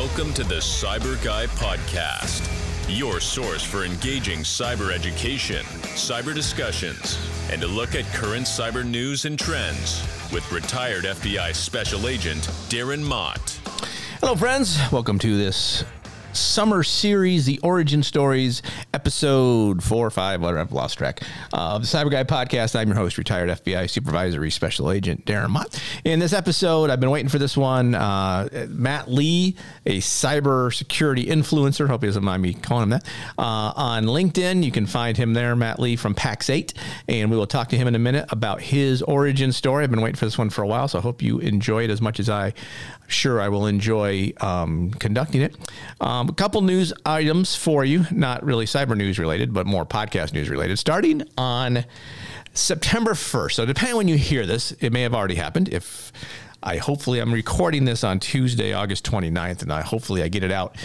Welcome to the Cyber Guy Podcast, your source for engaging cyber education, cyber discussions, and a look at current cyber news and trends with retired FBI Special Agent Darren Mott. Hello, friends. Welcome to this summer series, the origin stories, episode four or five, whatever, I've lost track of the Cyber Guy podcast. I'm your host, retired FBI supervisory special agent Darren Mott. In this episode, I've been waiting for this one. Uh, Matt Lee, a cyber security influencer, hope he doesn't mind me calling him that, uh, on LinkedIn. You can find him there, Matt Lee from Pax8, and we will talk to him in a minute about his origin story. I've been waiting for this one for a while, so I hope you enjoy it as much as I sure I will enjoy um, conducting it. Um, a couple news items for you, not really cyber news related, but more podcast news related. Starting on September 1st. So, depending when you hear this, it may have already happened. If I hopefully I'm recording this on Tuesday, August 29th, and I hopefully I get it out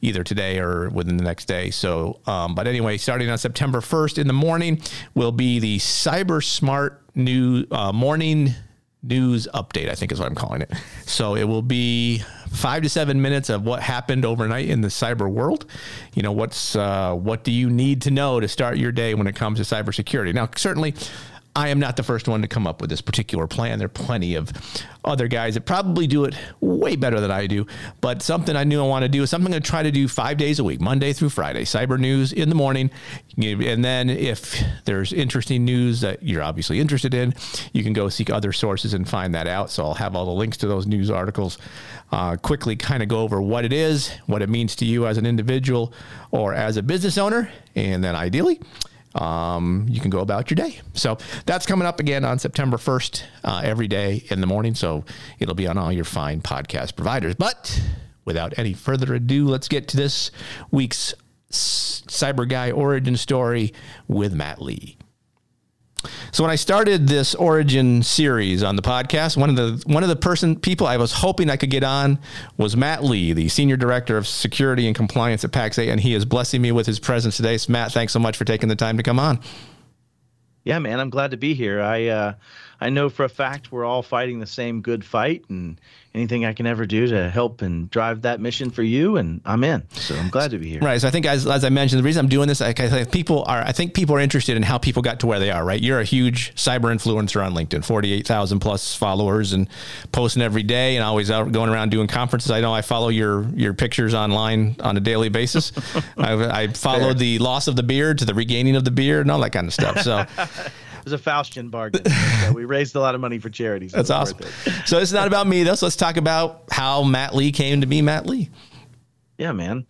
either today or within the next day. So, um, but anyway, starting on September 1st in the morning will be the Cyber Smart New uh, Morning news update, I think is what I'm calling it. So it will be five to seven minutes of what happened overnight in the cyber world. You know, what's uh, what do you need to know to start your day when it comes to cybersecurity? Now, certainly. I am not the first one to come up with this particular plan. There are plenty of other guys that probably do it way better than I do. But something I knew I want to do is something to try to do five days a week, Monday through Friday. Cyber news in the morning. And then if there's interesting news that you're obviously interested in, you can go seek other sources and find that out. So I'll have all the links to those news articles. Uh, quickly kind of go over what it is, what it means to you as an individual or as a business owner, and then ideally, um, you can go about your day. So that's coming up again on September 1st, uh, every day in the morning. So it'll be on all your fine podcast providers. But without any further ado, let's get to this week's Cyber Guy origin story with Matt Lee. So when I started this origin series on the podcast, one of the one of the person people I was hoping I could get on was Matt Lee, the senior director of security and compliance at Pax8, and he is blessing me with his presence today. So Matt, thanks so much for taking the time to come on. Yeah, man, I'm glad to be here. I uh, I know for a fact we're all fighting the same good fight, and anything I can ever do to help and drive that mission for you, and I'm in. So I'm glad to be here. Right. So I think as, as I mentioned, the reason I'm doing this, I, I think people are, I think people are interested in how people got to where they are. Right. You're a huge cyber influencer on LinkedIn, 48,000 plus followers, and posting every day, and always out going around doing conferences. I know I follow your your pictures online on a daily basis. I, I followed Fair. the loss of the beard to the regaining of the beard and all that kind of stuff. So. was a Faustian bargain. so we raised a lot of money for charities. So That's awesome. so it's not about me though. So let's talk about how Matt Lee came to be Matt Lee. Yeah, man.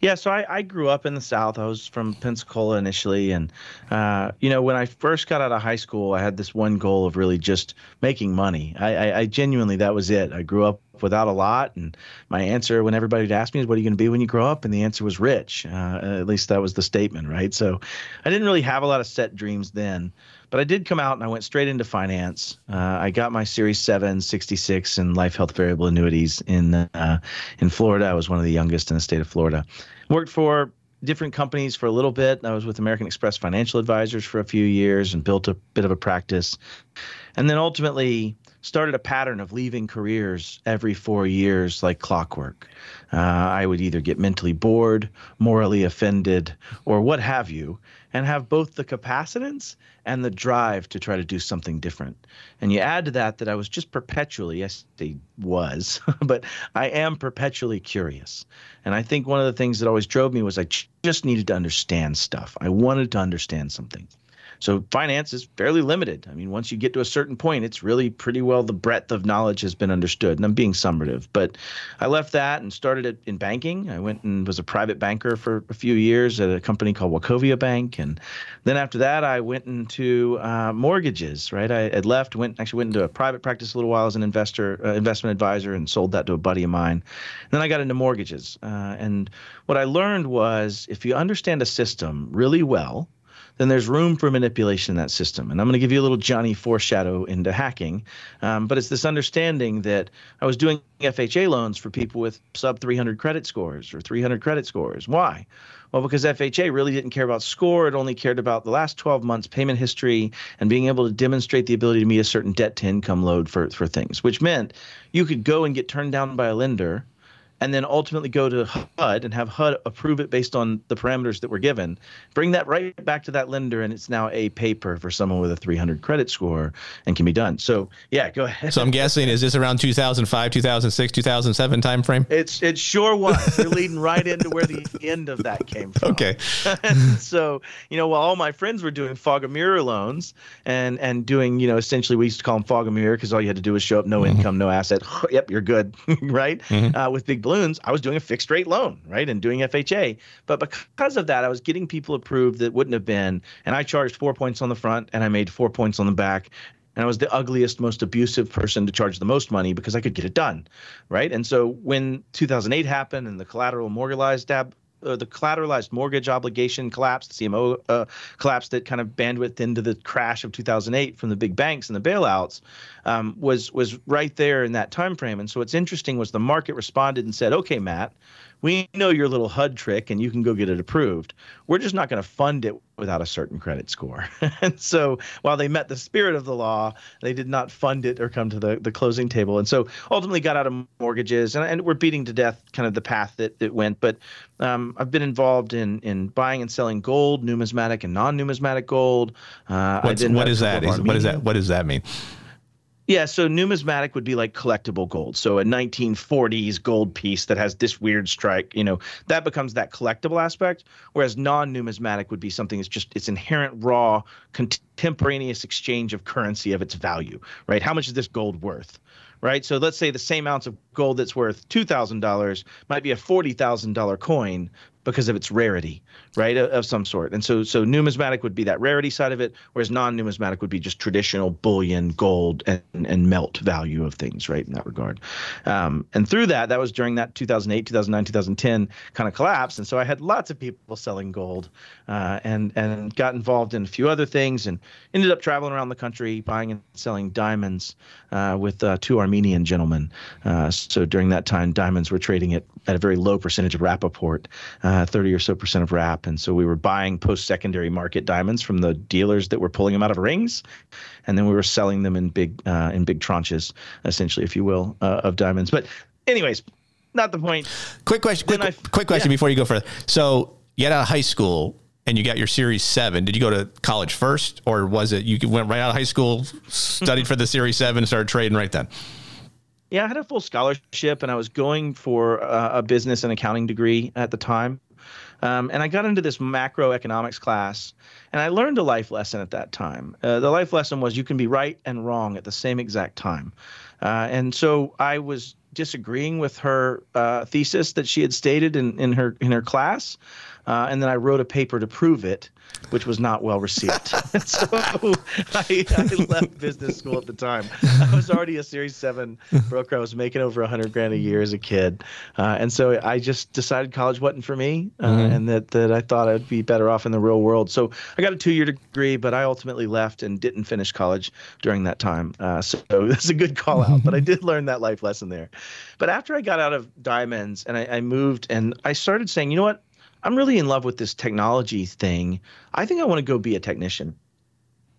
Yeah, so I, I grew up in the South. I was from Pensacola initially. And, uh, you know, when I first got out of high school, I had this one goal of really just making money. I, I, I genuinely, that was it. I grew up without a lot. And my answer when everybody would ask me is, what are you going to be when you grow up? And the answer was rich. Uh, at least that was the statement, right? So I didn't really have a lot of set dreams then. But I did come out and I went straight into finance. Uh, I got my Series 7, 66 in life health variable annuities in uh, in Florida. I was one of the youngest in the state of Florida. Worked for different companies for a little bit. I was with American Express Financial Advisors for a few years and built a bit of a practice. And then ultimately started a pattern of leaving careers every four years like clockwork. Uh, I would either get mentally bored, morally offended, or what have you, and have both the capacitance and the drive to try to do something different. And you add to that that I was just perpetually, yes, they was, but I am perpetually curious. And I think one of the things that always drove me was I just needed to understand stuff. I wanted to understand something. So finance is fairly limited. I mean, once you get to a certain point, it's really pretty well the breadth of knowledge has been understood. And I'm being summative, but I left that and started it in banking. I went and was a private banker for a few years at a company called Wachovia Bank, and then after that, I went into uh, mortgages. Right, I had left, went actually went into a private practice a little while as an investor, uh, investment advisor, and sold that to a buddy of mine. And then I got into mortgages, uh, and what I learned was if you understand a system really well then there's room for manipulation in that system. And I'm going to give you a little Johnny foreshadow into hacking. Um, but it's this understanding that I was doing FHA loans for people with sub 300 credit scores or 300 credit scores. Why? Well, because FHA really didn't care about score. It only cared about the last 12 months payment history and being able to demonstrate the ability to meet a certain debt to income load for, for things, which meant you could go and get turned down by a lender and then ultimately go to HUD and have HUD approve it based on the parameters that were given. Bring that right back to that lender, and it's now a paper for someone with a 300 credit score and can be done. So yeah, go ahead. So I'm guessing is this around 2005, 2006, 2007 timeframe? It's it sure was. You're leading right into where the end of that came from. Okay. so you know, while all my friends were doing fog of mirror loans and and doing you know essentially we used to call them fog of mirror because all you had to do was show up no mm-hmm. income, no asset. yep, you're good, right? Mm-hmm. Uh, with big balloons, I was doing a fixed rate loan, right, and doing FHA. But because of that, I was getting people approved that wouldn't have been, and I charged four points on the front and I made four points on the back, and I was the ugliest, most abusive person to charge the most money because I could get it done, right? And so when 2008 happened and the collateral mortgaged dab, uh, the collateralized mortgage obligation collapsed, the CMO uh, collapsed that kind of bandwidth into the crash of 2008 from the big banks and the bailouts um, was was right there in that time frame. And so what's interesting was the market responded and said, "Okay, Matt, we know your little HUD trick and you can go get it approved. We're just not going to fund it without a certain credit score. and so while they met the spirit of the law, they did not fund it or come to the, the closing table. And so ultimately got out of mortgages and, and we're beating to death kind of the path that it went. But um, I've been involved in in buying and selling gold, numismatic and non-numismatic gold. Uh, what is that? Is, what is that? What does that mean? Yeah, so numismatic would be like collectible gold. So a 1940s gold piece that has this weird strike, you know, that becomes that collectible aspect. Whereas non-numismatic would be something that's just its inherent raw contemporaneous exchange of currency of its value, right? How much is this gold worth? Right. So let's say the same ounce of gold that's worth two thousand dollars might be a forty thousand dollar coin, because of its rarity, right, of, some sort. And so, so numismatic would be that rarity side of it, whereas non-numismatic would be just traditional bullion, gold, and, and melt value of things, right, in that regard. Um, and through that, that was during that 2008, 2009, 2010 kind of collapse. And so I had lots of people selling gold, uh, and and got involved in a few other things, and ended up traveling around the country buying and selling diamonds uh, with uh, two Armenian gentlemen. Uh, so during that time, diamonds were trading at, at a very low percentage of Rapaport. Uh, uh, 30 or so percent of wrap. And so we were buying post secondary market diamonds from the dealers that were pulling them out of rings. And then we were selling them in big, uh, in big tranches, essentially, if you will, uh, of diamonds. But, anyways, not the point. Quick question. Quick, I, quick question yeah. before you go further. So, you get out of high school and you got your Series 7. Did you go to college first, or was it you went right out of high school, studied for the Series 7, and started trading right then? Yeah, I had a full scholarship, and I was going for uh, a business and accounting degree at the time. Um, and I got into this macroeconomics class, and I learned a life lesson at that time. Uh, the life lesson was you can be right and wrong at the same exact time. Uh, and so I was disagreeing with her uh, thesis that she had stated in, in her in her class, uh, and then I wrote a paper to prove it which was not well received. so I, I, left business school at the time. I was already a Series 7 broker. I was making over a 100 grand a year as a kid. Uh, and so I just decided college wasn't for me uh, mm-hmm. and that, that I thought I'd be better off in the real world. So I got a two year degree, but I ultimately left and didn't finish college during that time. Uh, so that's a good call out, but I did learn that life lesson there. But after I got out of Diamonds and I, I moved and I started saying, you know what? I'm really in love with this technology thing. I think I want to go be a technician.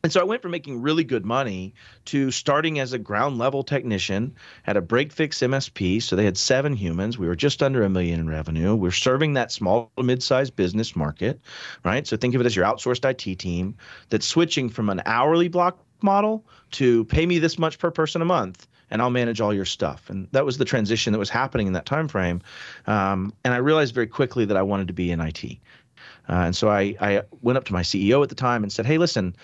And so I went from making really good money to starting as a ground level technician at a break fix MSP. So they had seven humans. We were just under a million in revenue. We're serving that small to mid sized business market, right? So think of it as your outsourced IT team that's switching from an hourly block model to pay me this much per person a month and I'll manage all your stuff. And that was the transition that was happening in that time frame. Um, and I realized very quickly that I wanted to be in IT. Uh, and so I, I went up to my CEO at the time and said, "Hey, listen,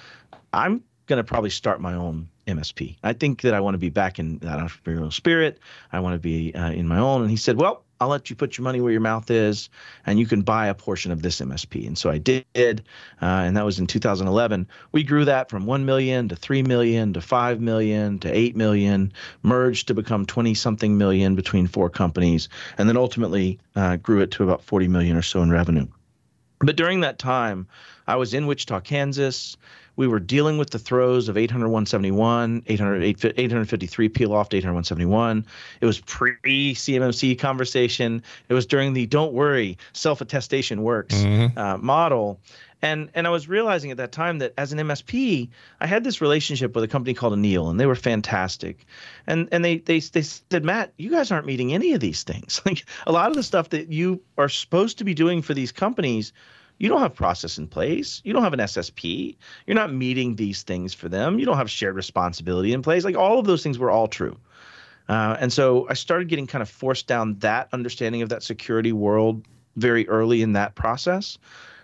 I'm going to probably start my own MSP. I think that I want to be back in that entrepreneurial spirit. I want to be uh, in my own." And he said, "Well, I'll let you put your money where your mouth is, and you can buy a portion of this MSP. And so I did, uh, and that was in 2011. We grew that from 1 million to 3 million to 5 million to 8 million, merged to become 20 something million between four companies, and then ultimately uh, grew it to about 40 million or so in revenue. But during that time, I was in Wichita, Kansas we were dealing with the throws of 800 171, 800, 853 peel off to 800 171. It was pre CMMC conversation. It was during the don't worry, self attestation works mm-hmm. uh, model. And and I was realizing at that time that as an MSP, I had this relationship with a company called Anil, and they were fantastic. And and they they they said, Matt, you guys aren't meeting any of these things. Like a lot of the stuff that you are supposed to be doing for these companies, you don't have process in place. You don't have an SSP. You're not meeting these things for them. You don't have shared responsibility in place. Like all of those things were all true. Uh, and so I started getting kind of forced down that understanding of that security world very early in that process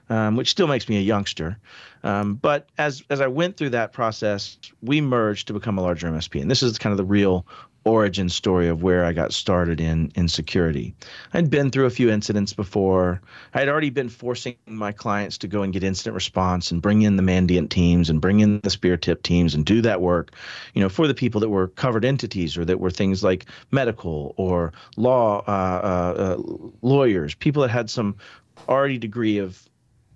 um, which still makes me a youngster. Um, but as as I went through that process, we merged to become a larger MSP, and this is kind of the real origin story of where I got started in in security. I'd been through a few incidents before. I had already been forcing my clients to go and get incident response and bring in the Mandiant teams and bring in the SpearTip teams and do that work, you know, for the people that were covered entities or that were things like medical or law uh, uh, uh, lawyers, people that had some already degree of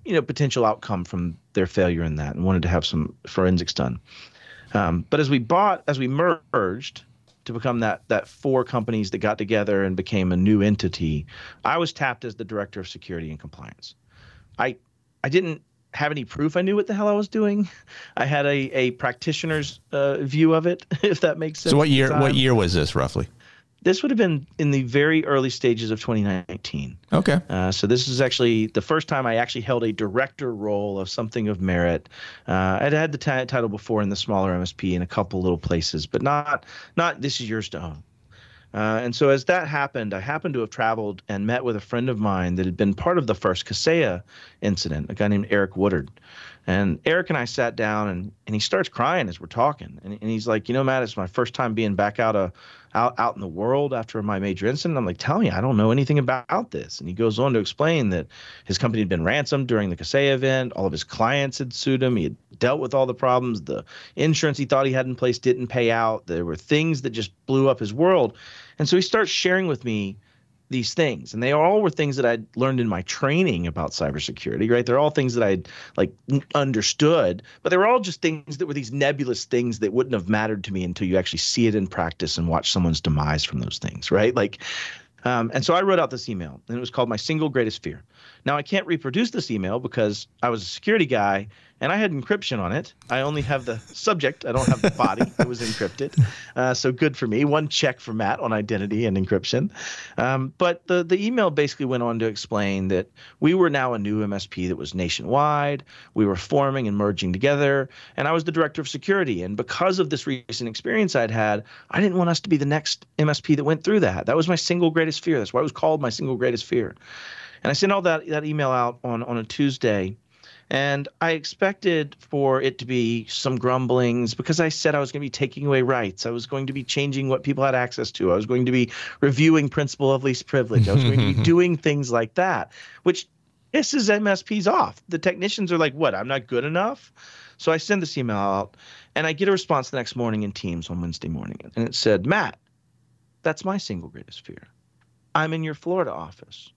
you know potential outcome from their failure in that and wanted to have some forensics done. Um, but as we bought, as we merged to become that that four companies that got together and became a new entity, I was tapped as the director of security and compliance. I I didn't have any proof I knew what the hell I was doing. I had a a practitioner's uh, view of it, if that makes sense. So what year? What year was this roughly? This would have been in the very early stages of 2019. Okay. Uh, so this is actually the first time I actually held a director role of something of merit. Uh, I'd had the t- title before in the smaller MSP in a couple little places, but not not this is yours to own. Uh, and so as that happened, I happened to have traveled and met with a friend of mine that had been part of the first Kaseya incident, a guy named Eric Woodard. And Eric and I sat down and, and he starts crying as we're talking. And, and he's like, you know, Matt, it's my first time being back out of out out in the world after my major incident. I'm like, tell me, I don't know anything about this. And he goes on to explain that his company had been ransomed during the Kaseya event. All of his clients had sued him. He had dealt with all the problems. The insurance he thought he had in place didn't pay out. There were things that just blew up his world. And so he starts sharing with me these things. And they all were things that i'd learned in my training about cybersecurity right? They're all things that i'd like understood but they were all just things that were these nebulous things that wouldn't have mattered to me until you actually see it in practice and watch someone's demise from those things right? Like um, and so I wrote out this email, and it was called My Single Greatest Fear. Now, I can't reproduce this email because I was a security guy and I had encryption on it. I only have the subject, I don't have the body. it was encrypted. Uh, so good for me. One check for Matt on identity and encryption. Um, but the, the email basically went on to explain that we were now a new MSP that was nationwide. We were forming and merging together, and I was the director of security. And because of this recent experience I'd had, I didn't want us to be the next MSP that went through that. That was my single greatest fear. That's why it was called my single greatest fear. And I sent all that that email out on on a Tuesday. And I expected for it to be some grumblings because I said I was going to be taking away rights. I was going to be changing what people had access to. I was going to be reviewing principle of least privilege. I was going to be doing things like that, which pisses MSPs off. The technicians are like, what? I'm not good enough? So I send this email out and I get a response the next morning in Teams on Wednesday morning. And it said, Matt, that's my single greatest fear. I'm in your Florida office.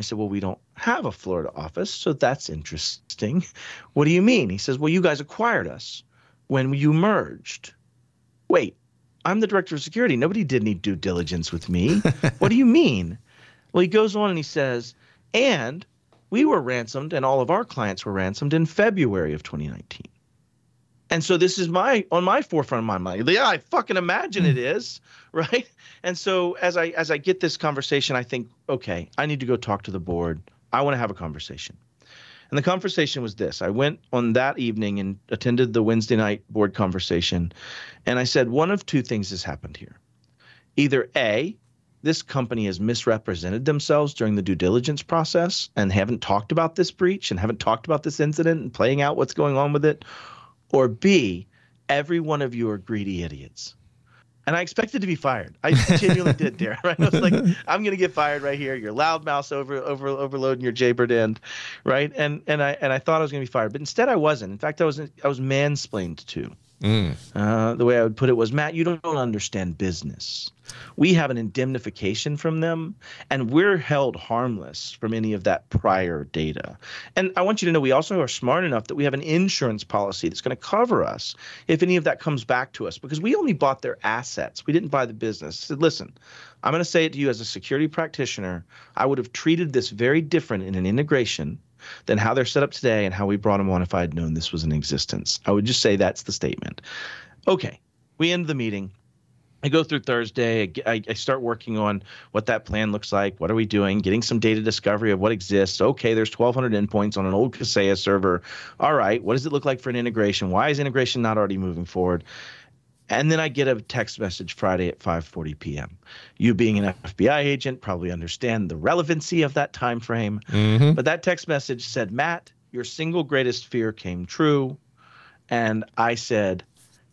I said, Well, we don't have a Florida office, so that's interesting. What do you mean? He says, Well, you guys acquired us when you merged. Wait, I'm the director of security. Nobody did any due diligence with me. what do you mean? Well, he goes on and he says, And we were ransomed and all of our clients were ransomed in February of 2019. And so this is my on my forefront of my mind. Yeah, I fucking imagine it mm. is, right? And so as I as I get this conversation, I think, okay, I need to go talk to the board. I want to have a conversation. And the conversation was this. I went on that evening and attended the Wednesday night board conversation, and I said one of two things has happened here. Either A, this company has misrepresented themselves during the due diligence process and haven't talked about this breach and haven't talked about this incident and playing out what's going on with it, or B, every one of you are greedy idiots. And I expected to be fired. I genuinely did, Darren. Right? I was like, I'm gonna get fired right here. Your loudmouth over over overloading your Jaybird end, right? And and I and I thought I was gonna be fired, but instead I wasn't. In fact, I was I was mansplained to. Mm. Uh, the way I would put it was, Matt, you don't understand business. We have an indemnification from them, and we're held harmless from any of that prior data. And I want you to know we also are smart enough that we have an insurance policy that's going to cover us if any of that comes back to us because we only bought their assets. We didn't buy the business. I said, listen, I'm going to say it to you as a security practitioner. I would have treated this very different in an integration than how they're set up today and how we brought them on if I had known this was in existence. I would just say that's the statement. Okay, we end the meeting. I go through Thursday. I, I, start working on what that plan looks like. What are we doing? Getting some data discovery of what exists. Okay, there's 1,200 endpoints on an old Kaseya server. All right, what does it look like for an integration? Why is integration not already moving forward? And then I get a text message Friday at 5:40 p.m. You being an FBI agent probably understand the relevancy of that time frame. Mm-hmm. But that text message said, "Matt, your single greatest fear came true." And I said,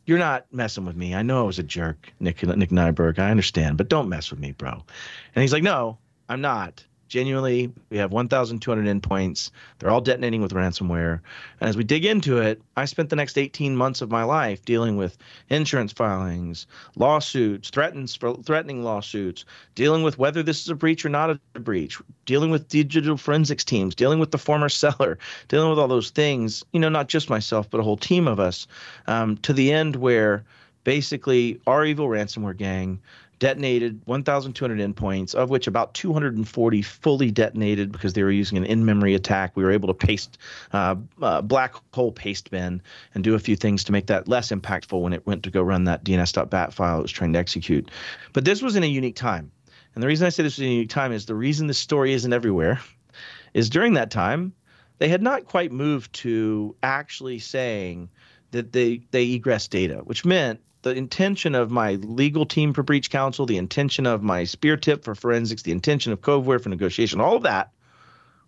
you're not messing with me. I know I was a jerk, Nick Nick Nyberg. I understand, but don't mess with me, bro. And he's like, no, I'm not. Genuinely, we have 1,200 endpoints. They're all detonating with ransomware. And as we dig into it, I spent the next 18 months of my life dealing with insurance filings, lawsuits, threatens, threatening lawsuits, dealing with whether this is a breach or not a breach, dealing with digital forensics teams, dealing with the former seller, dealing with all those things. You know, not just myself, but a whole team of us, um, to the end where basically REvil ransomware gang detonated 1,200 endpoints, of which about 240 fully detonated because they were using an in-memory attack. We were able to paste uh, uh, black hole paste bin and do a few things to make that less impactful when it went to go run that DNS.bat file it was trying to execute. But this was in a unique time. And the reason I say this was a unique time is the reason this story isn't everywhere is during that time, they had not quite moved to actually saying that they, they egress data, which meant the intention of my legal team for breach counsel, the intention of my SpearTip for forensics, the intention of Coveware for negotiation, all of that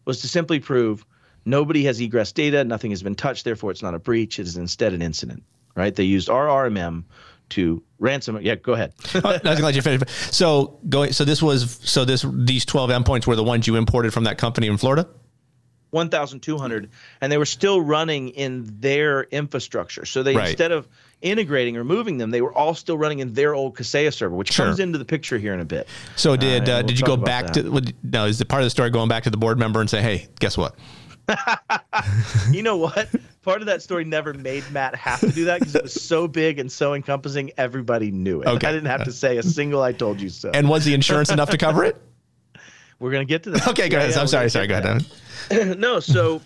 was to simply prove nobody has egress data, nothing has been touched, therefore it's not a breach. It is instead an incident, right? They used RRMM to ransom. Yeah, go ahead. oh, I was gonna you finish. So going. So this was. So this these twelve endpoints were the ones you imported from that company in Florida. 1,200, and they were still running in their infrastructure. So they right. instead of integrating or moving them, they were all still running in their old Kaseya server, which sure. comes into the picture here in a bit. So did uh, uh, we'll did you go back that. to? No, is the part of the story going back to the board member and say, "Hey, guess what." you know what? Part of that story never made Matt have to do that because it was so big and so encompassing. Everybody knew it. Okay. I didn't have to say a single "I told you so." And was the insurance enough to cover it? We're gonna get to that. Okay, go ahead. Yeah, I'm sorry. Sorry. Go ahead. no, so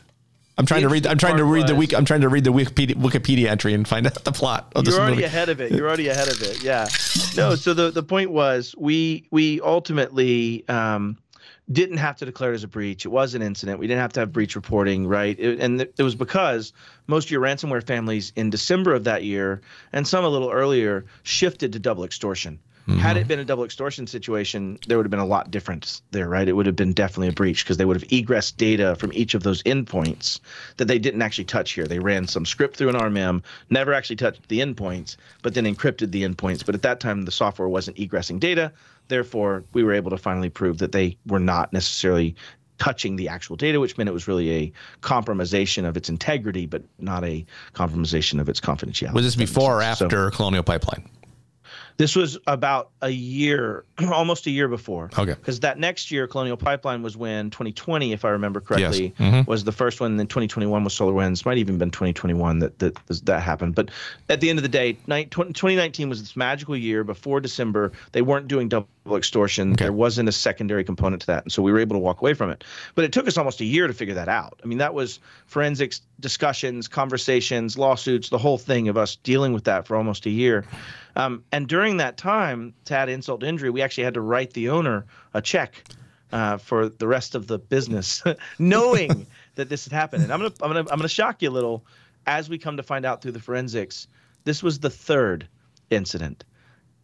I'm trying to read. I'm trying to read the week. I'm trying to read the Wikipedia, Wikipedia entry and find out the plot of this You're already movie. ahead of it. You're already ahead of it. Yeah. No. So the the point was we we ultimately um, didn't have to declare it as a breach. It was an incident. We didn't have to have breach reporting, right? It, and it was because most of your ransomware families in December of that year and some a little earlier shifted to double extortion. Mm-hmm. Had it been a double extortion situation, there would have been a lot different there, right? It would have been definitely a breach because they would have egressed data from each of those endpoints that they didn't actually touch here. They ran some script through an RMM, never actually touched the endpoints, but then encrypted the endpoints. But at that time, the software wasn't egressing data. Therefore, we were able to finally prove that they were not necessarily touching the actual data, which meant it was really a compromisation of its integrity, but not a compromisation of its confidentiality. Was this before or after so, Colonial Pipeline? This was about a year, almost a year before. Okay. Because that next year, Colonial Pipeline was when 2020, if I remember correctly, yes. mm-hmm. was the first one. And then 2021 was SolarWinds. Might even been 2021 that that that happened. But at the end of the day, 2019 was this magical year. Before December, they weren't doing double extortion. Okay. There wasn't a secondary component to that, and so we were able to walk away from it. But it took us almost a year to figure that out. I mean, that was forensics discussions, conversations, lawsuits, the whole thing of us dealing with that for almost a year. Um, and during that time, to add insult to injury, we actually had to write the owner a check uh, for the rest of the business, knowing that this had happened. And I'm gonna I'm gonna I'm gonna shock you a little as we come to find out through the forensics. This was the third incident.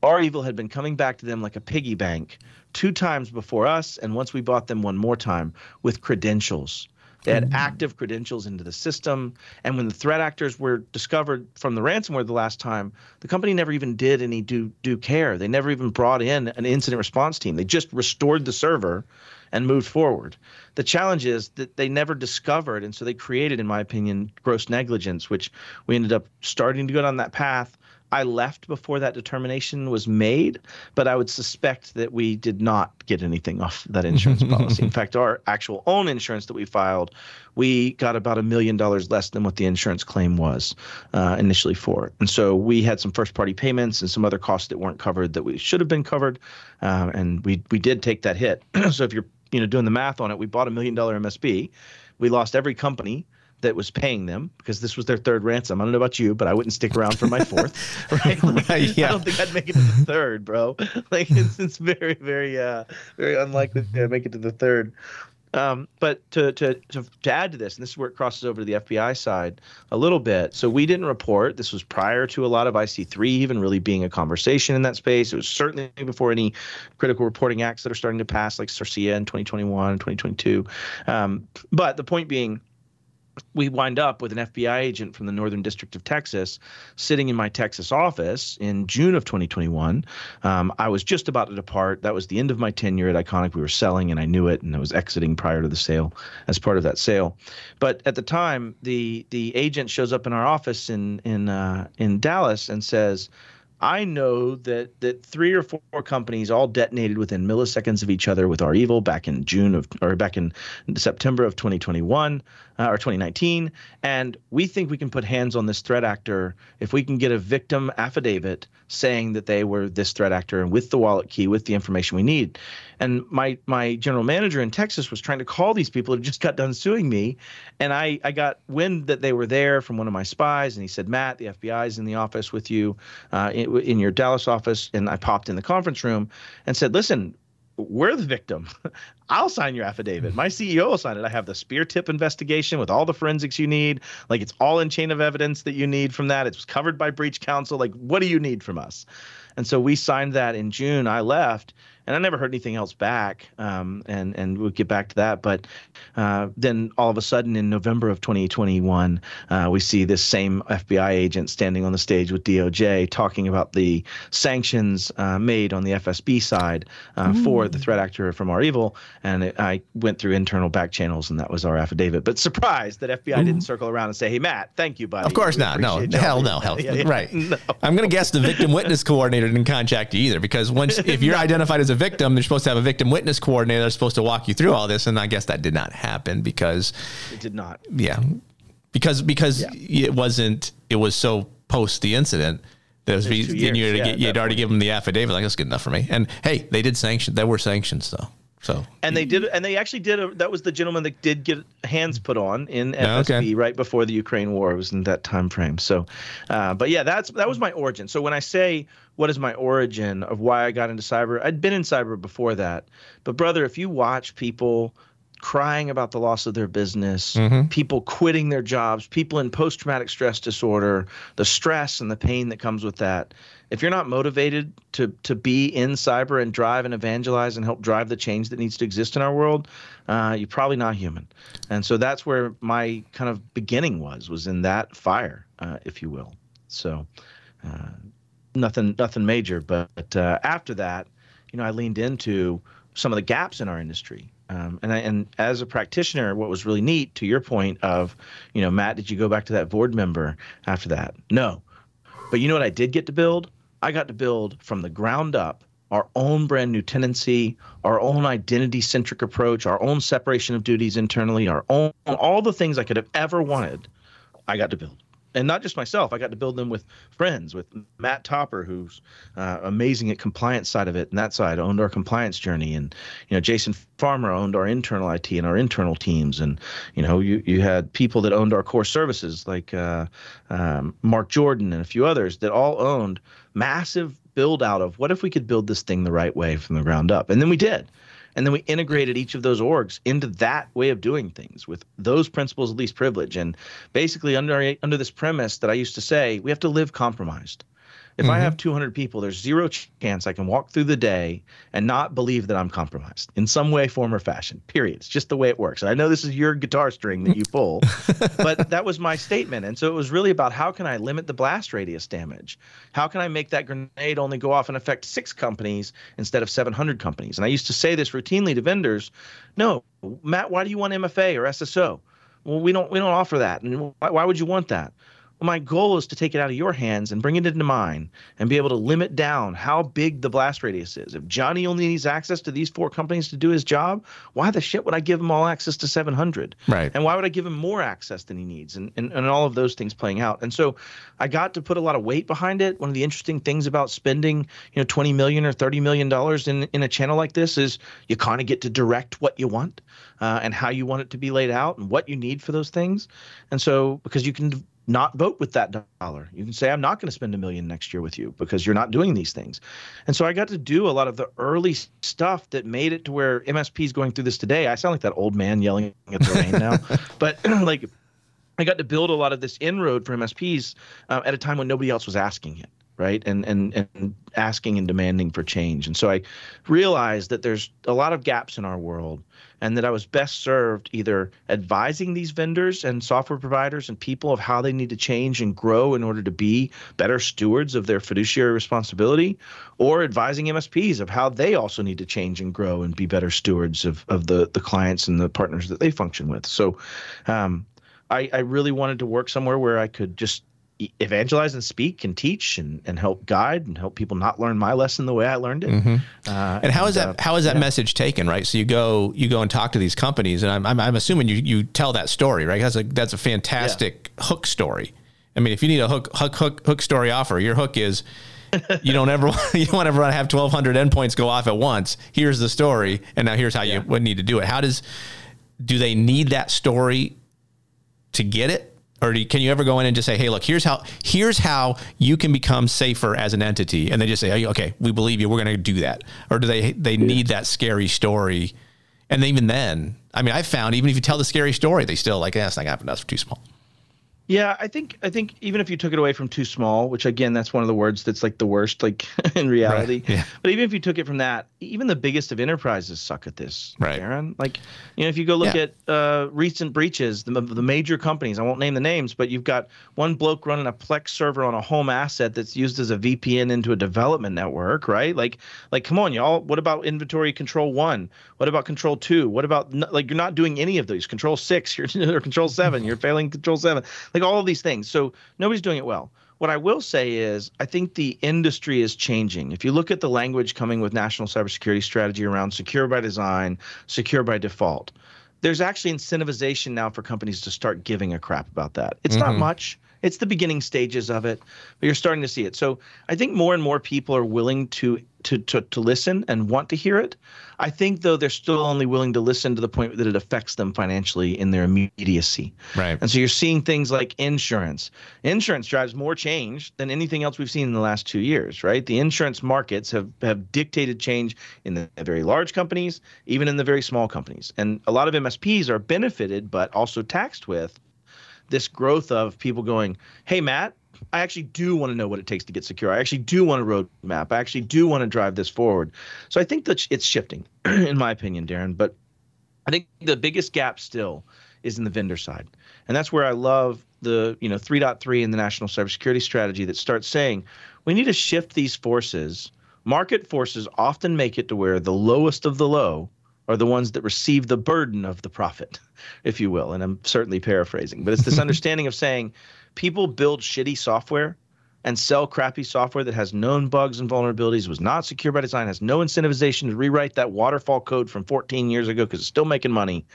REvil had been coming back to them like a piggy bank two times before us, and once we bought them one more time with credentials. They had mm-hmm. active credentials into the system. And when the threat actors were discovered from the ransomware the last time, the company never even did any due, due care. They never even brought in an incident response team. They just restored the server and moved forward. The challenge is that they never discovered, and so they created, in my opinion, gross negligence, which we ended up starting to go down that path. I left before that determination was made, but I would suspect that we did not get anything off that insurance policy. In fact, our actual own insurance that we filed, we got about a million dollars less than what the insurance claim was uh, initially for. And so we had some first party payments and some other costs that weren't covered that we should have been covered, uh, and we we did take that hit. so if you're you know doing the math on it, we bought a million dollar MSP. We lost every company that was paying them because this was their third ransom. I don't know about you, but I wouldn't stick around for my fourth. right? Like, right yeah. I don't think I'd make it to the third, bro. Like it's, it's very, very, uh, very unlikely to make it to the third. Um, but to, to, to, to, add to this, and this is where it crosses over to the FBI side a little bit. So we didn't report. This was prior to a lot of IC3 even really being a conversation in that space. It was certainly before any critical reporting acts that are starting to pass, like CIRCIA in 2021, 2022. Um, but the point being, we wind up with an FBI agent from the Northern District of Texas sitting in my Texas office in June of 2021. Um, I was just about to depart. That was the end of my tenure at Iconic. We were selling, and I knew it, and I was exiting prior to the sale as part of that sale. But at the time, the the agent shows up in our office in in uh, in Dallas and says. I know that that three or four companies all detonated within milliseconds of each other with REvil back in June of or back in September of 2021 uh, or 2019, and we think we can put hands on this threat actor if we can get a victim affidavit saying that they were this threat actor and with the wallet key with the information we need. And my my general manager in Texas was trying to call these people who just got done suing me, and I I got wind that they were there from one of my spies, and he said, Matt, the FBI is in the office with you, uh, in, in your Dallas office, and I popped in the conference room and said, listen, we're the victim. I'll sign your affidavit. My CEO will sign it. I have the SpearTip investigation with all the forensics you need. Like it's all in chain of evidence that you need from that. It's covered by breach counsel. Like, what do you need from us? And so we signed that in June. I left and I never heard anything else back. Um, and and we'll get back to that. But uh, then all of a sudden, in November of 2021, uh, we see this same FBI agent standing on the stage with DOJ talking about the sanctions uh, made on the FSB side mm. for the threat actor from REvil. And it, I went through internal back channels, and that was our affidavit. But surprised that FBI Ooh. didn't circle around and say, "Hey, Matt, thank you, buddy." Of course we not. No, hell no, hell. yeah, yeah. Right. No. I'm going to guess the victim witness coordinator didn't contact you either, because once if you're identified as a victim, they're supposed to have a victim witness coordinator that's supposed to walk you through all this, and I guess that did not happen because it did not. Yeah, because because yeah. it wasn't. It was so post the incident. That it was you, you yeah, you'd already given them the affidavit. Like that's good enough for me. And hey, they did sanction. There were sanctions though. So and they did, and they actually did. A, that was the gentleman that did get hands put on in FSB okay. right before the Ukraine war. It was in that time frame. So, uh, but yeah, that's that was my origin. So when I say what is my origin of why I got into cyber, I'd been in cyber before that. But brother, if you watch people crying about the loss of their business, mm-hmm. people quitting their jobs, people in post traumatic stress disorder, the stress and the pain that comes with that. If you're not motivated to to be in cyber and drive and evangelize and help drive the change that needs to exist in our world, uh, you're probably not human. And so that's where my kind of beginning was was in that fire, uh, if you will. So uh, nothing nothing major, but uh, after that, you know, I leaned into some of the gaps in our industry um, and I, and as a practitioner, what was really neat, to your point of, you know, Matt, did you go back to that board member after that? No, but you know what I did get to build? I got to build from the ground up our own brand new tenancy, our own identity centric approach, our own separation of duties internally, our own all the things I could have ever wanted. I got to build and not just myself. I got to build them with friends, with Matt Topper, who's uh, amazing at compliance side of it, and that side owned our compliance journey, and you know Jason Farmer owned our internal IT and our internal teams, and you know you you had people that owned our core services like uh, um, Mark Jordan and a few others that all owned massive build out of what if we could build this thing the right way from the ground up, and then we did. And then we integrated each of those orgs into that way of doing things with those principles of least privilege. And basically, under under this premise that I used to say, we have to live compromised. If mm-hmm. I have 200 people, there's zero chance I can walk through the day and not believe that I'm compromised in some way, form, or fashion. Period. It's just the way it works. And I know this is your guitar string that you pull, but that was my statement. And so it was really about how can I limit the blast radius damage? How can I make that grenade only go off and affect six companies instead of 700 companies? And I used to say this routinely to vendors. No, Matt, why do you want MFA or SSO? Well, we don't we don't offer that. And why, why would you want that? Well, my goal is to take it out of your hands and bring it into mine and be able to limit down how big the blast radius is. If Johnny only needs access to these four companies to do his job, why the shit would I give him all access to 700? Right. And why would I give him more access than he needs? And, and, and all of those things playing out. And so I got to put a lot of weight behind it. One of the interesting things about spending, you know, 20 million or 30 million dollars in, in a channel like this is you kind of get to direct what you want uh, and how you want it to be laid out and what you need for those things. And so because you can not vote with that dollar. You can say, I'm not going to spend a million next year with you because you're not doing these things. And so I got to do a lot of the early stuff that made it to where MSP is going through this today. I sound like that old man yelling at the rain now, but like I got to build a lot of this inroad for MSPs uh, at a time when nobody else was asking it right? And and and asking and demanding for change. And so i realized that there's a lot of gaps in our world and that i was best served either advising these vendors and software providers and people of how they need to change and grow in order to be better stewards of their fiduciary responsibility or advising msps of how they also need to change and grow and be better stewards of, of the, the clients and the partners that they function with. So um, I, I really wanted to work somewhere where i could just evangelize and speak and teach and, and help guide and help people not learn my lesson the way I learned it. Mm-hmm. Uh, and how is that? Uh, how is that yeah. message taken? Right. So you go you go and talk to these companies, and I'm I'm, I'm assuming you you tell that story, right? That's a that's a fantastic yeah. hook story. I mean, if you need a hook hook hook hook story offer, your hook is. you don't ever you don't ever want to have 1200 endpoints go off at once here's the story and now here's how yeah. you would need to do it how does do they need that story to get it or you, can you ever go in and just say, "Hey, look, here's how here's how you can become safer as an entity," and they just say, oh, "Okay, we believe you. We're going to do that," or do they they need that scary story? And even then, I mean, I found even if you tell the scary story, they still like, "Yeah, it's not going to happen. That's too small." Yeah, I think I think even if you took it away from too small, which again that's one of the words that's like the worst, like in reality. Right. Yeah. But even if you took it from that, even the biggest of enterprises suck at this, right? Aaron, like you know, if you go look yeah. at uh, recent breaches, the the major companies, I won't name the names, but you've got one bloke running a Plex server on a home asset that's used as a VPN into a development network, right? Like like come on, y'all. What about inventory control one? What about control two? What about like you're not doing any of these? Control six, you're or control seven, you're failing control seven. Like like all of these things. So nobody's doing it well. What I will say is, I think the industry is changing. If you look at the language coming with national cybersecurity strategy around secure by design, secure by default, there's actually incentivization now for companies to start giving a crap about that. It's mm-hmm. not much. It's the beginning stages of it, but you're starting to see it. So I think more and more people are willing to to to, to listen and want to hear it. I think though they're still only willing to listen to the point that it affects them financially in their immediacy. Right. And so you're seeing things like insurance. Insurance drives more change than anything else we've seen in the last two years, right? The insurance markets have have dictated change in the very large companies, even in the very small companies. And a lot of MSPs are benefited but also taxed with this growth of people going, "Hey, Matt, I actually do want to know what it takes to get secure. I actually do want a roadmap. I actually do want to drive this forward." So I think that it's shifting, in my opinion, Darren. But I think the biggest gap still is in the vendor side, and that's where I love the you know 3.3 in the national cybersecurity strategy that starts saying we need to shift these forces. Market forces often make it to where the lowest of the low are the ones that receive the burden of the profit, if you will. And I'm certainly paraphrasing, but it's this understanding of saying people build shitty software and sell crappy software that has known bugs and vulnerabilities, was not secure by design, has no incentivization to rewrite that waterfall code from 14 years ago because it's still making money.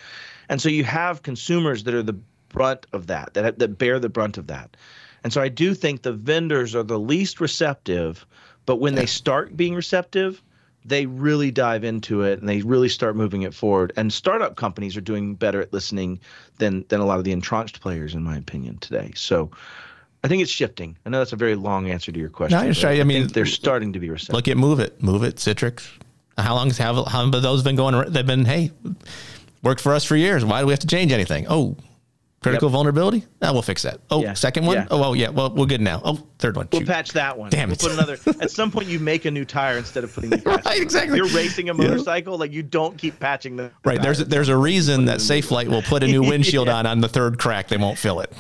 And so you have consumers that are the brunt of that, that, that bear the brunt of that. And so I do think the vendors are the least receptive, but when they start being receptive, they really dive into it and they really start moving it forward. And startup companies are doing better at listening than than a lot of the entrenched players, in my opinion, today. So I think it's shifting. I know that's a very long answer to your question. No, I, I mean, they're starting to be receptive. Look at MOVEit, Move It, Citrix. How long have how have those been going? They've been hey, worked for us for years. Why do we have to change anything? Oh, Critical yep. vulnerability? Oh, we'll fix that. Oh, yeah. second one? Yeah. Oh, well, yeah. Well, we're good now. Oh, third one. We'll Shoot. patch that one. Damn we'll it. Put another. At some point, you make a new tire instead of putting new right, exactly. If you're racing a motorcycle, yeah. like you don't keep patching the. right. There's a, there's a reason that Safelite will put a new windshield on on the third crack. They won't fill it.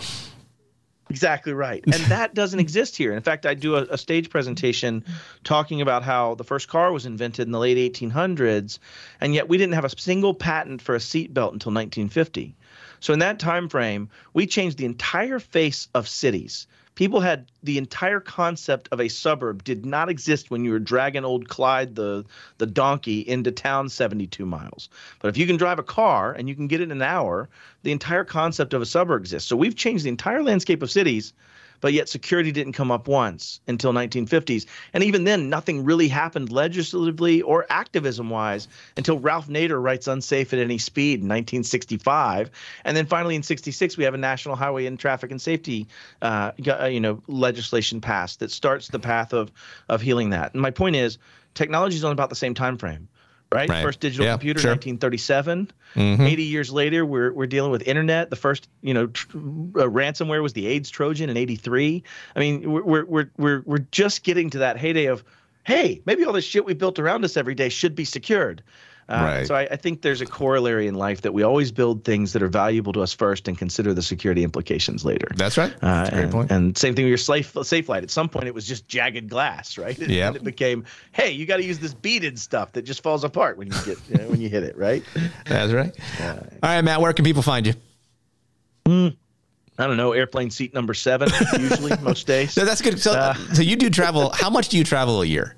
Exactly right. And that doesn't exist here. In fact, I do a, a, stage presentation talking about how the first car was invented in the late 1800s, and yet we didn't have a single patent for a seatbelt until 1950. So in that time frame, we changed the entire face of cities. People had the entire concept of a suburb did not exist when you were dragging old Clyde the the donkey into town 72 miles. But if you can drive a car and you can get it in an hour, the entire concept of a suburb exists. So we've changed the entire landscape of cities but yet security didn't come up once until 1950s and even then nothing really happened legislatively or activism wise until ralph nader writes unsafe at any speed in 1965 and then finally in 66 we have a national highway and traffic and safety uh, you know legislation passed that starts the path of of healing that. And my point is technology is on about the same time frame right? right. First digital yeah, computer, sure. 1937. Mm-hmm. 80 years later, we're we're dealing with internet. The first, you know, tr- uh, ransomware was the AIDS Trojan in 83. I mean, we're we're we're we're just getting to that heyday of, hey, maybe all this shit we built around us every day should be secured. Uh, right. So I, I, think there's a corollary in life that we always build things that are valuable to us first and consider the security implications later. That's right. That's uh, and, and, same thing with your safe safe light. At some point, it was just jagged glass, right? Yeah. it became, hey, you got to use this beaded stuff that just falls apart when you get you know, when you hit it, right? That's right. Uh, All right, Matt. Where can people find you? Hmm. I don't know, airplane seat number seven, usually most days. No, that's good. So, uh, so you do travel. How much do you travel a year?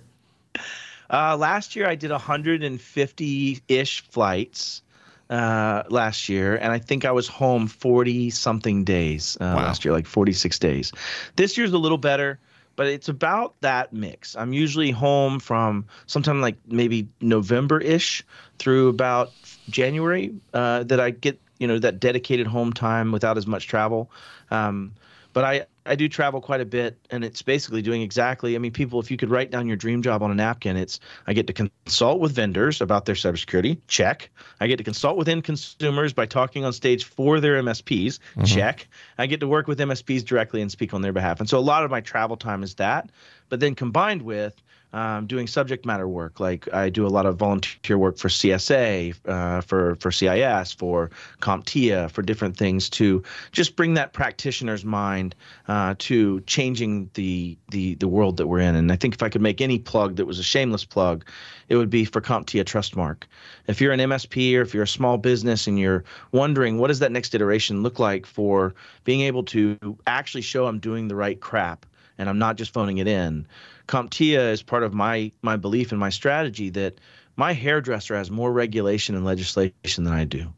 Uh, last year I did 150 ish flights uh, last year, and I think I was home 40 something days uh, wow. last year, like 46 days. This year's a little better, but it's about that mix. I'm usually home from sometime like maybe November ish through about January uh, that I get you know that dedicated home time without as much travel. Um, but I I do travel quite a bit, and it's basically doing exactly. I mean, people, if you could write down your dream job on a napkin, it's I get to consult with vendors about their cybersecurity. Check. I get to consult with end consumers by talking on stage for their MSPs. Mm-hmm. Check. I get to work with MSPs directly and speak on their behalf. And so a lot of my travel time is that. But then combined with um, doing subject matter work. Like I do a lot of volunteer work for CSA, uh, for for CIS, for CompTIA, for different things to just bring that practitioner's mind uh, to changing the the the world that we're in. And I think if I could make any plug that was a shameless plug, it would be for CompTIA Trustmark. If you're an MSP or if you're a small business and you're wondering what does that next iteration look like for being able to actually show I'm doing the right crap and I'm not just phoning it in CompTIA is part of my my belief and my strategy that my hairdresser has more regulation and legislation than I do.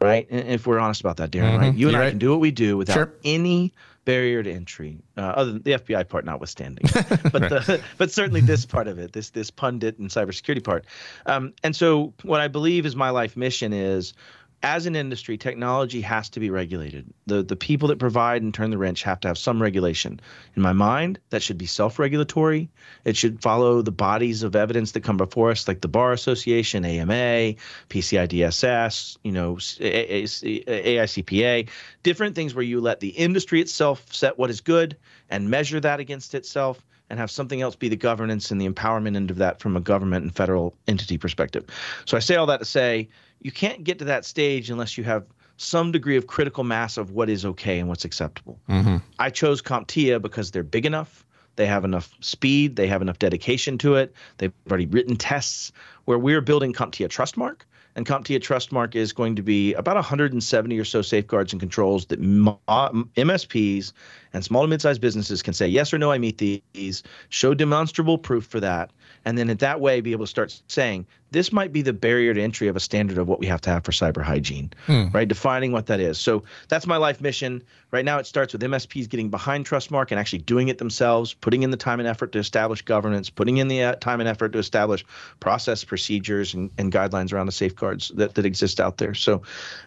Right? And if we're honest about that, Darren, mm-hmm. right? You and You're I right. can do what we do without sure. any barrier to entry, uh, other than the FBI part notwithstanding, but right. the, but certainly this part of it, this this pundit and cybersecurity part. Um, and so, what I believe is my life mission is as an industry, technology has to be regulated. The the people that provide and turn the wrench have to have some regulation. In my mind, that should be self-regulatory. It should follow the bodies of evidence that come before us, like the Bar Association, AMA, PCI DSS, you know, AICPA, different things where you let the industry itself set what is good and measure that against itself and have something else be the governance and the empowerment end of that from a government and federal entity perspective. So I say all that to say you can't get to that stage unless you have some degree of critical mass of what is okay and what's acceptable. Mm-hmm. I chose CompTIA because they're big enough. They have enough speed. They have enough dedication to it. They've already written tests where we're building CompTIA Trustmark. And CompTIA Trustmark is going to be about 170 or so safeguards and controls that MSPs and small to mid-sized businesses can say yes or no. I meet these. Show demonstrable proof for that, and then in that way be able to start saying this might be the barrier to entry of a standard of what we have to have for cyber hygiene hmm. right? Defining what that is. So that's my life mission. Right now it starts with msps getting behind trustmark and actually doing it themselves putting in the time and effort to establish governance putting in the uh, time and effort to establish process procedures and, and guidelines around the safeguards that, that exist out there. So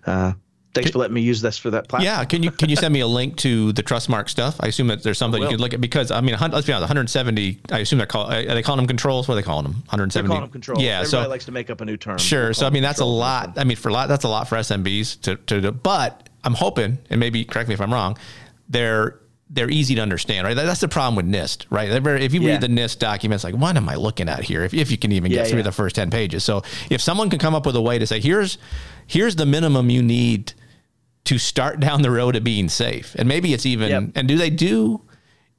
uh, thanks can, for letting me use this for that platform. Yeah, can you can you send me a link to the Trustmark stuff? I assume that there's something you could look at because I mean, let's be honest, 170. I assume they're call are they calling them controls? What are they calling them? 170. They're calling them controls. Yeah, everybody so likes to make up a new term. Sure. So I mean, that's a lot. I mean, for a lot, that's a lot for SMBs to to do. But I'm hoping, and maybe correct me if I'm wrong, they're they're easy to understand, right? That's the problem with NIST, right? Very, if you yeah. read the NIST documents, like what am I looking at here? If, if you can even get yeah, through yeah. the first ten pages, so if someone can come up with a way to say, here's here's the minimum you need to start down the road of being safe. And maybe it's even, yep. and do they do,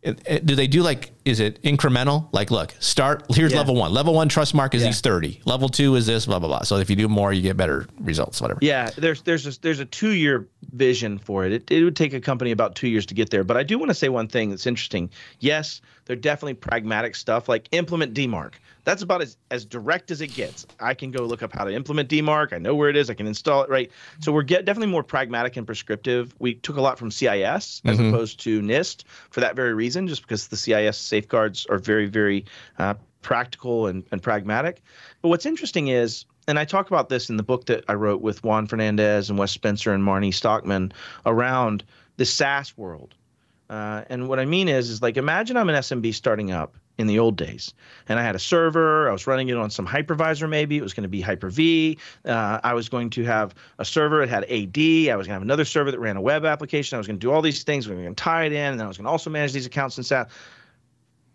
do they do like, is it incremental? Like, look, start, here's yeah. level one. Level one trust mark is yeah. these 30. Level two is this, blah, blah, blah. So if you do more, you get better results, whatever. Yeah. There's, there's a, there's a two year vision for it. it. It would take a company about two years to get there. But I do want to say one thing that's interesting. Yes, they're definitely pragmatic stuff like implement DMARC. That's about as, as direct as it gets. I can go look up how to implement DMARC. I know where it is. I can install it, right? So we're get, definitely more pragmatic and prescriptive. We took a lot from CIS as mm-hmm. opposed to NIST for that very reason, just because the CIS safeguards are very, very uh, practical and, and pragmatic. But what's interesting is and I talk about this in the book that I wrote with Juan Fernandez and Wes Spencer and Marnie Stockman around the SaaS world. Uh, and what I mean is, is like imagine I'm an SMB starting up in the old days, and I had a server. I was running it on some hypervisor. Maybe it was going to be Hyper V. Uh, I was going to have a server. It had AD. I was going to have another server that ran a web application. I was going to do all these things. We were going to tie it in, and I was going to also manage these accounts and SaaS.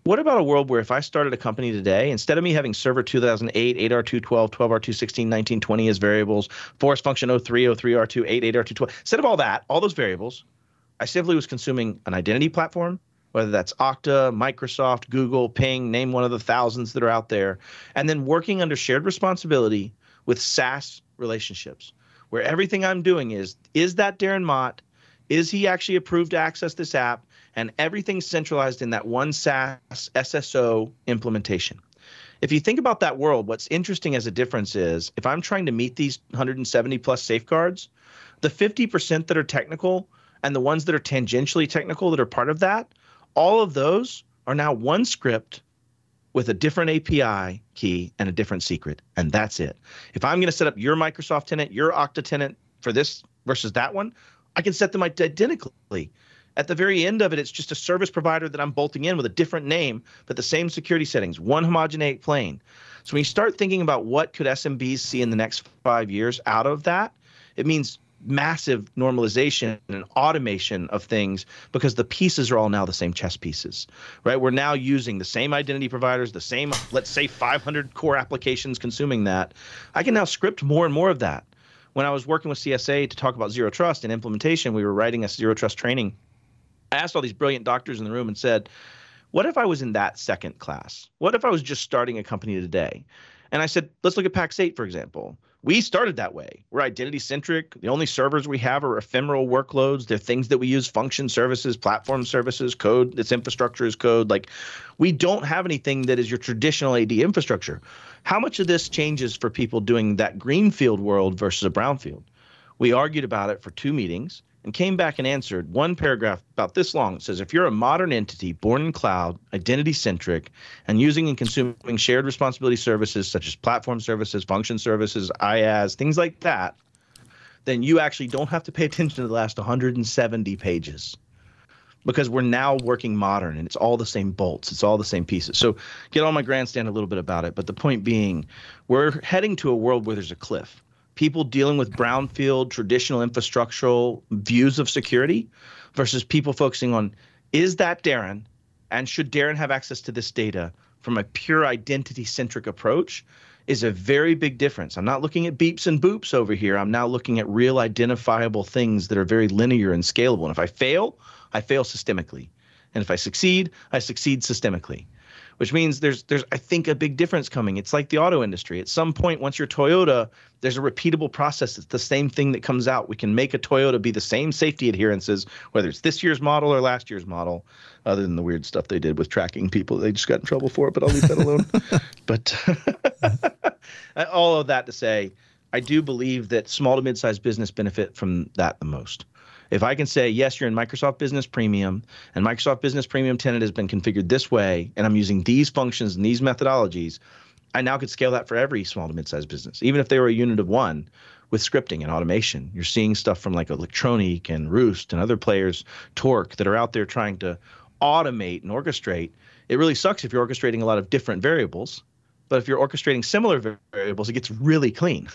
What about a world where if I started a company today, instead of me having server 2008, 8R212, 12R216, 19, 20 as variables, force function 03, 03R2, 8, 8R212, instead of all that, all those variables, I simply was consuming an identity platform, whether that's Okta, Microsoft, Google, Ping, name one of the thousands that are out there, and then working under shared responsibility with SaaS relationships, where everything I'm doing is, is that Darren Mott? Is he actually approved to access this app? and everything's centralized in that one SaaS SSO implementation. If you think about that world, what's interesting as a difference is if I'm trying to meet these 170 plus safeguards, the 50% that are technical and the ones that are tangentially technical that are part of that, all of those are now one script with a different API key and a different secret. And that's it. If I'm going to set up your Microsoft tenant, your Okta tenant for this versus that one, I can set them identically at the very end of it, it's just a service provider that I'm bolting in with a different name, but the same security settings, one homogeneous plane. So when you start thinking about what could SMBs see in the next five years out of that, it means massive normalization and automation of things because the pieces are all now the same chess pieces right we're now using the same identity providers the same let's say 500 core applications consuming that i can now script more and more of that when i was working with csa to talk about zero trust and implementation we were writing a zero trust training I asked all these brilliant doctors in the room and said, what if I was in that second class? What if I was just starting a company today? And I said, let's look at Pax8, for example. We started that way. We're identity centric. The only servers we have are ephemeral workloads. They're things that we use function services, platform services, code that's infrastructure is code. Like we don't have anything that is your traditional AD infrastructure. How much of this changes for people doing that greenfield world versus a brownfield? We argued about it for two meetings and came back and answered one paragraph about this long. It says, if you're a modern entity born in cloud, identity centric, and using and consuming shared responsibility services such as platform services, function services, IaaS, things like that, then you actually don't have to pay attention to the last 170 pages because we're now working modern and it's all the same bolts, it's all the same pieces. So get on my grandstand a little bit about it. But the point being, we're heading to a world where there's a cliff people dealing with brownfield traditional infrastructural views of security versus people focusing on is that Darren and should Darren have access to this data from a pure identity centric approach is a very big difference. I'm not looking at beeps and boops over here. I'm now looking at real identifiable things that are very linear and scalable. And if I fail, I fail systemically. And if I succeed, I succeed systemically which means there's there's I think a big difference coming. It's like the auto industry. At some point, once you're Toyota, there's a repeatable process. It's the same thing that comes out. We can make a Toyota be the same safety adherences, whether it's this year's model or last year's model, other than the weird stuff they did with tracking people. They just got in trouble for it, but I'll leave that alone. but all of that to say, I do believe that small to mid-sized business benefit from that the most. If I can say, yes, you're in Microsoft Business Premium, and Microsoft Business Premium tenant has been configured this way, and I'm using these functions and these methodologies, I now could scale that for every small to mid-sized business, even if they were a unit of one with scripting and automation. You're seeing stuff from like Electronic and Rewst and other players, Torq, that are out there trying to automate and orchestrate. It really sucks if you're orchestrating a lot of different variables, but if you're orchestrating similar variables, it gets really clean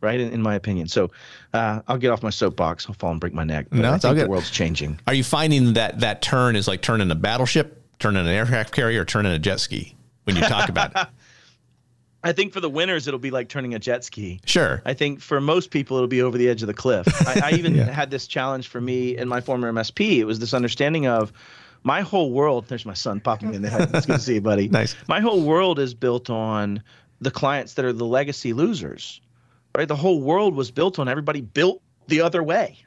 right? In, in my opinion. So uh, I'll get off my soapbox. I'll fall and break my neck. But no, I think the world's changing. Are you finding that that turn is like turning a battleship, turning an aircraft carrier, turning a jet ski when you talk about it? I think for the winners, it'll be like turning a jet ski. Sure. I think for most people, it'll be over the edge of the cliff. I, I even yeah. had this challenge for me in my former MSP. It was this understanding of my whole world. There's my son popping in the head. It's good to see you, buddy. nice. My whole world is built on the clients that are the legacy losers right? The whole world was built on everybody built the other way.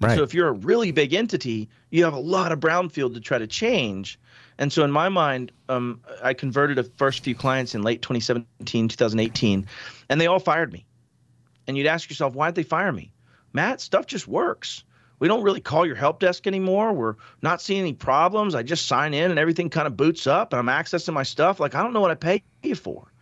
Right. So if you're a really big entity, you have a lot of brownfield to try to change. And so in my mind, um, I converted a first few clients in late 2017, 2018, and they all fired me. And you'd ask yourself, why did they fire me? Matt, stuff just works. We don't really call your help desk anymore. We're not seeing any problems. I just sign in and everything kind of boots up and I'm accessing my stuff. Like, I don't know what I pay you for.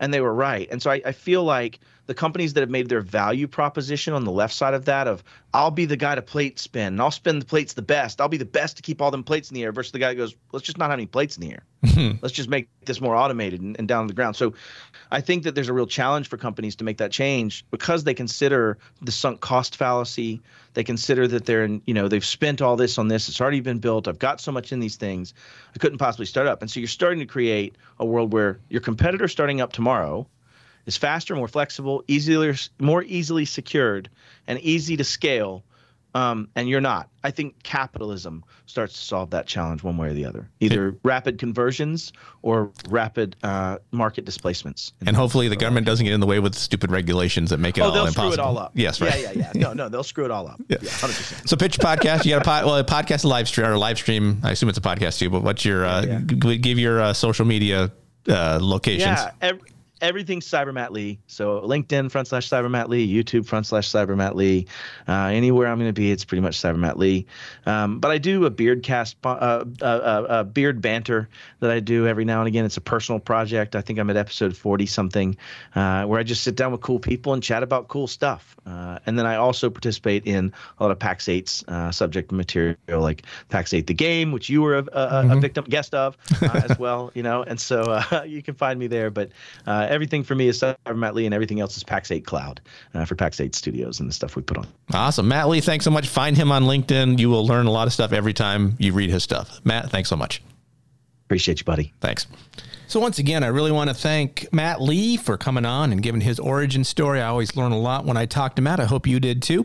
And they were right. And so I, I feel like the companies that have made their value proposition on the left side of that of I'll be the guy to plate spin and I'll spin the plates the best. I'll be the best to keep all them plates in the air versus the guy that goes, let's just not have any plates in the air. let's just make this more automated and, and down on the ground. So I think that there's a real challenge for companies to make that change because they consider the sunk cost fallacy. They consider that they're in, you know, they've spent all this on this. It's already been built. I've got so much in these things. I couldn't possibly start up. And so you're starting to create a world where your competitor starting up tomorrow is faster, more flexible, easier, more easily secured, and easy to scale. Um, and you're not. I think capitalism starts to solve that challenge one way or the other, either rapid conversions or rapid uh, market displacements. And hopefully the government doesn't get in the way with stupid regulations that make it oh, all they'll impossible. screw it all up. Yes, right. Yeah, yeah, yeah. No, no, they'll screw it all up. Yeah, yeah 100%. So pitch podcast. You got a pod, well, a podcast live stream or live stream. I assume it's a podcast too. But what's your uh, Yeah. give your uh, social media uh, locations? Yeah, ev- everything's Cyber Matt Lee. So LinkedIn front slash Cyber Matt Lee, YouTube front slash Cyber Matt Lee. Uh, anywhere I'm going to be, it's pretty much Cyber Matt Lee. Um, but I do a beard cast, uh, uh, uh, uh, beard banter that I do every now and again. It's a personal project. I think I'm at episode 40 something, uh, where I just sit down with cool people and chat about cool stuff. Uh, and then I also participate in a lot of Pax8's uh, subject material, like PAX 8 the game, which you were a, a, a victim guest of uh, as well. You know, and so uh, you can find me there. But uh, everything for me is Cyber Matt Lee, and everything else is Pax8 Cloud uh, for Pax8 Studios and the stuff we put on. Awesome. Matt Lee, thanks so much. Find him on LinkedIn. You will learn a lot of stuff every time you read his stuff. Matt, thanks so much. Appreciate you, buddy. Thanks. So once again, I really want to thank Matt Lee for coming on and giving his origin story. I always learn a lot when I talk to Matt. I hope you did too.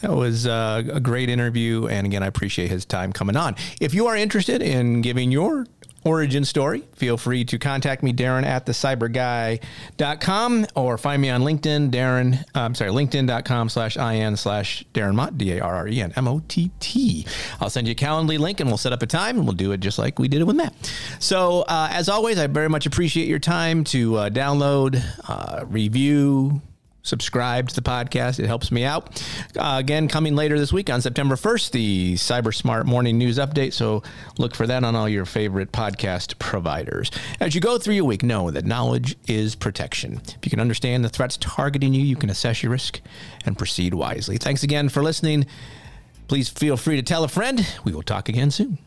That was uh, a great interview, and again, I appreciate his time coming on. If you are interested in giving your origin story, feel free to contact me, Darren at thecyburguy.com or find me on LinkedIn, Darren, uh, I'm sorry, linkedin.com slash IN slash Darren Mott, D-A-R-R-E-N, M-O-T-T. I'll send you a Calendly link and we'll set up a time and we'll do it just like we did it with Matt. So uh, as always, I very much appreciate your time to uh, download, uh, review, subscribe to the podcast. It helps me out. Uh, again, coming later this week on September 1st, the Cyber Smart Morning News Update. So look for that on all your favorite podcast providers. As you go through your week, know that knowledge is protection. If you can understand the threats targeting you, you can assess your risk and proceed wisely. Thanks again for listening. Please feel free to tell a friend. We will talk again soon.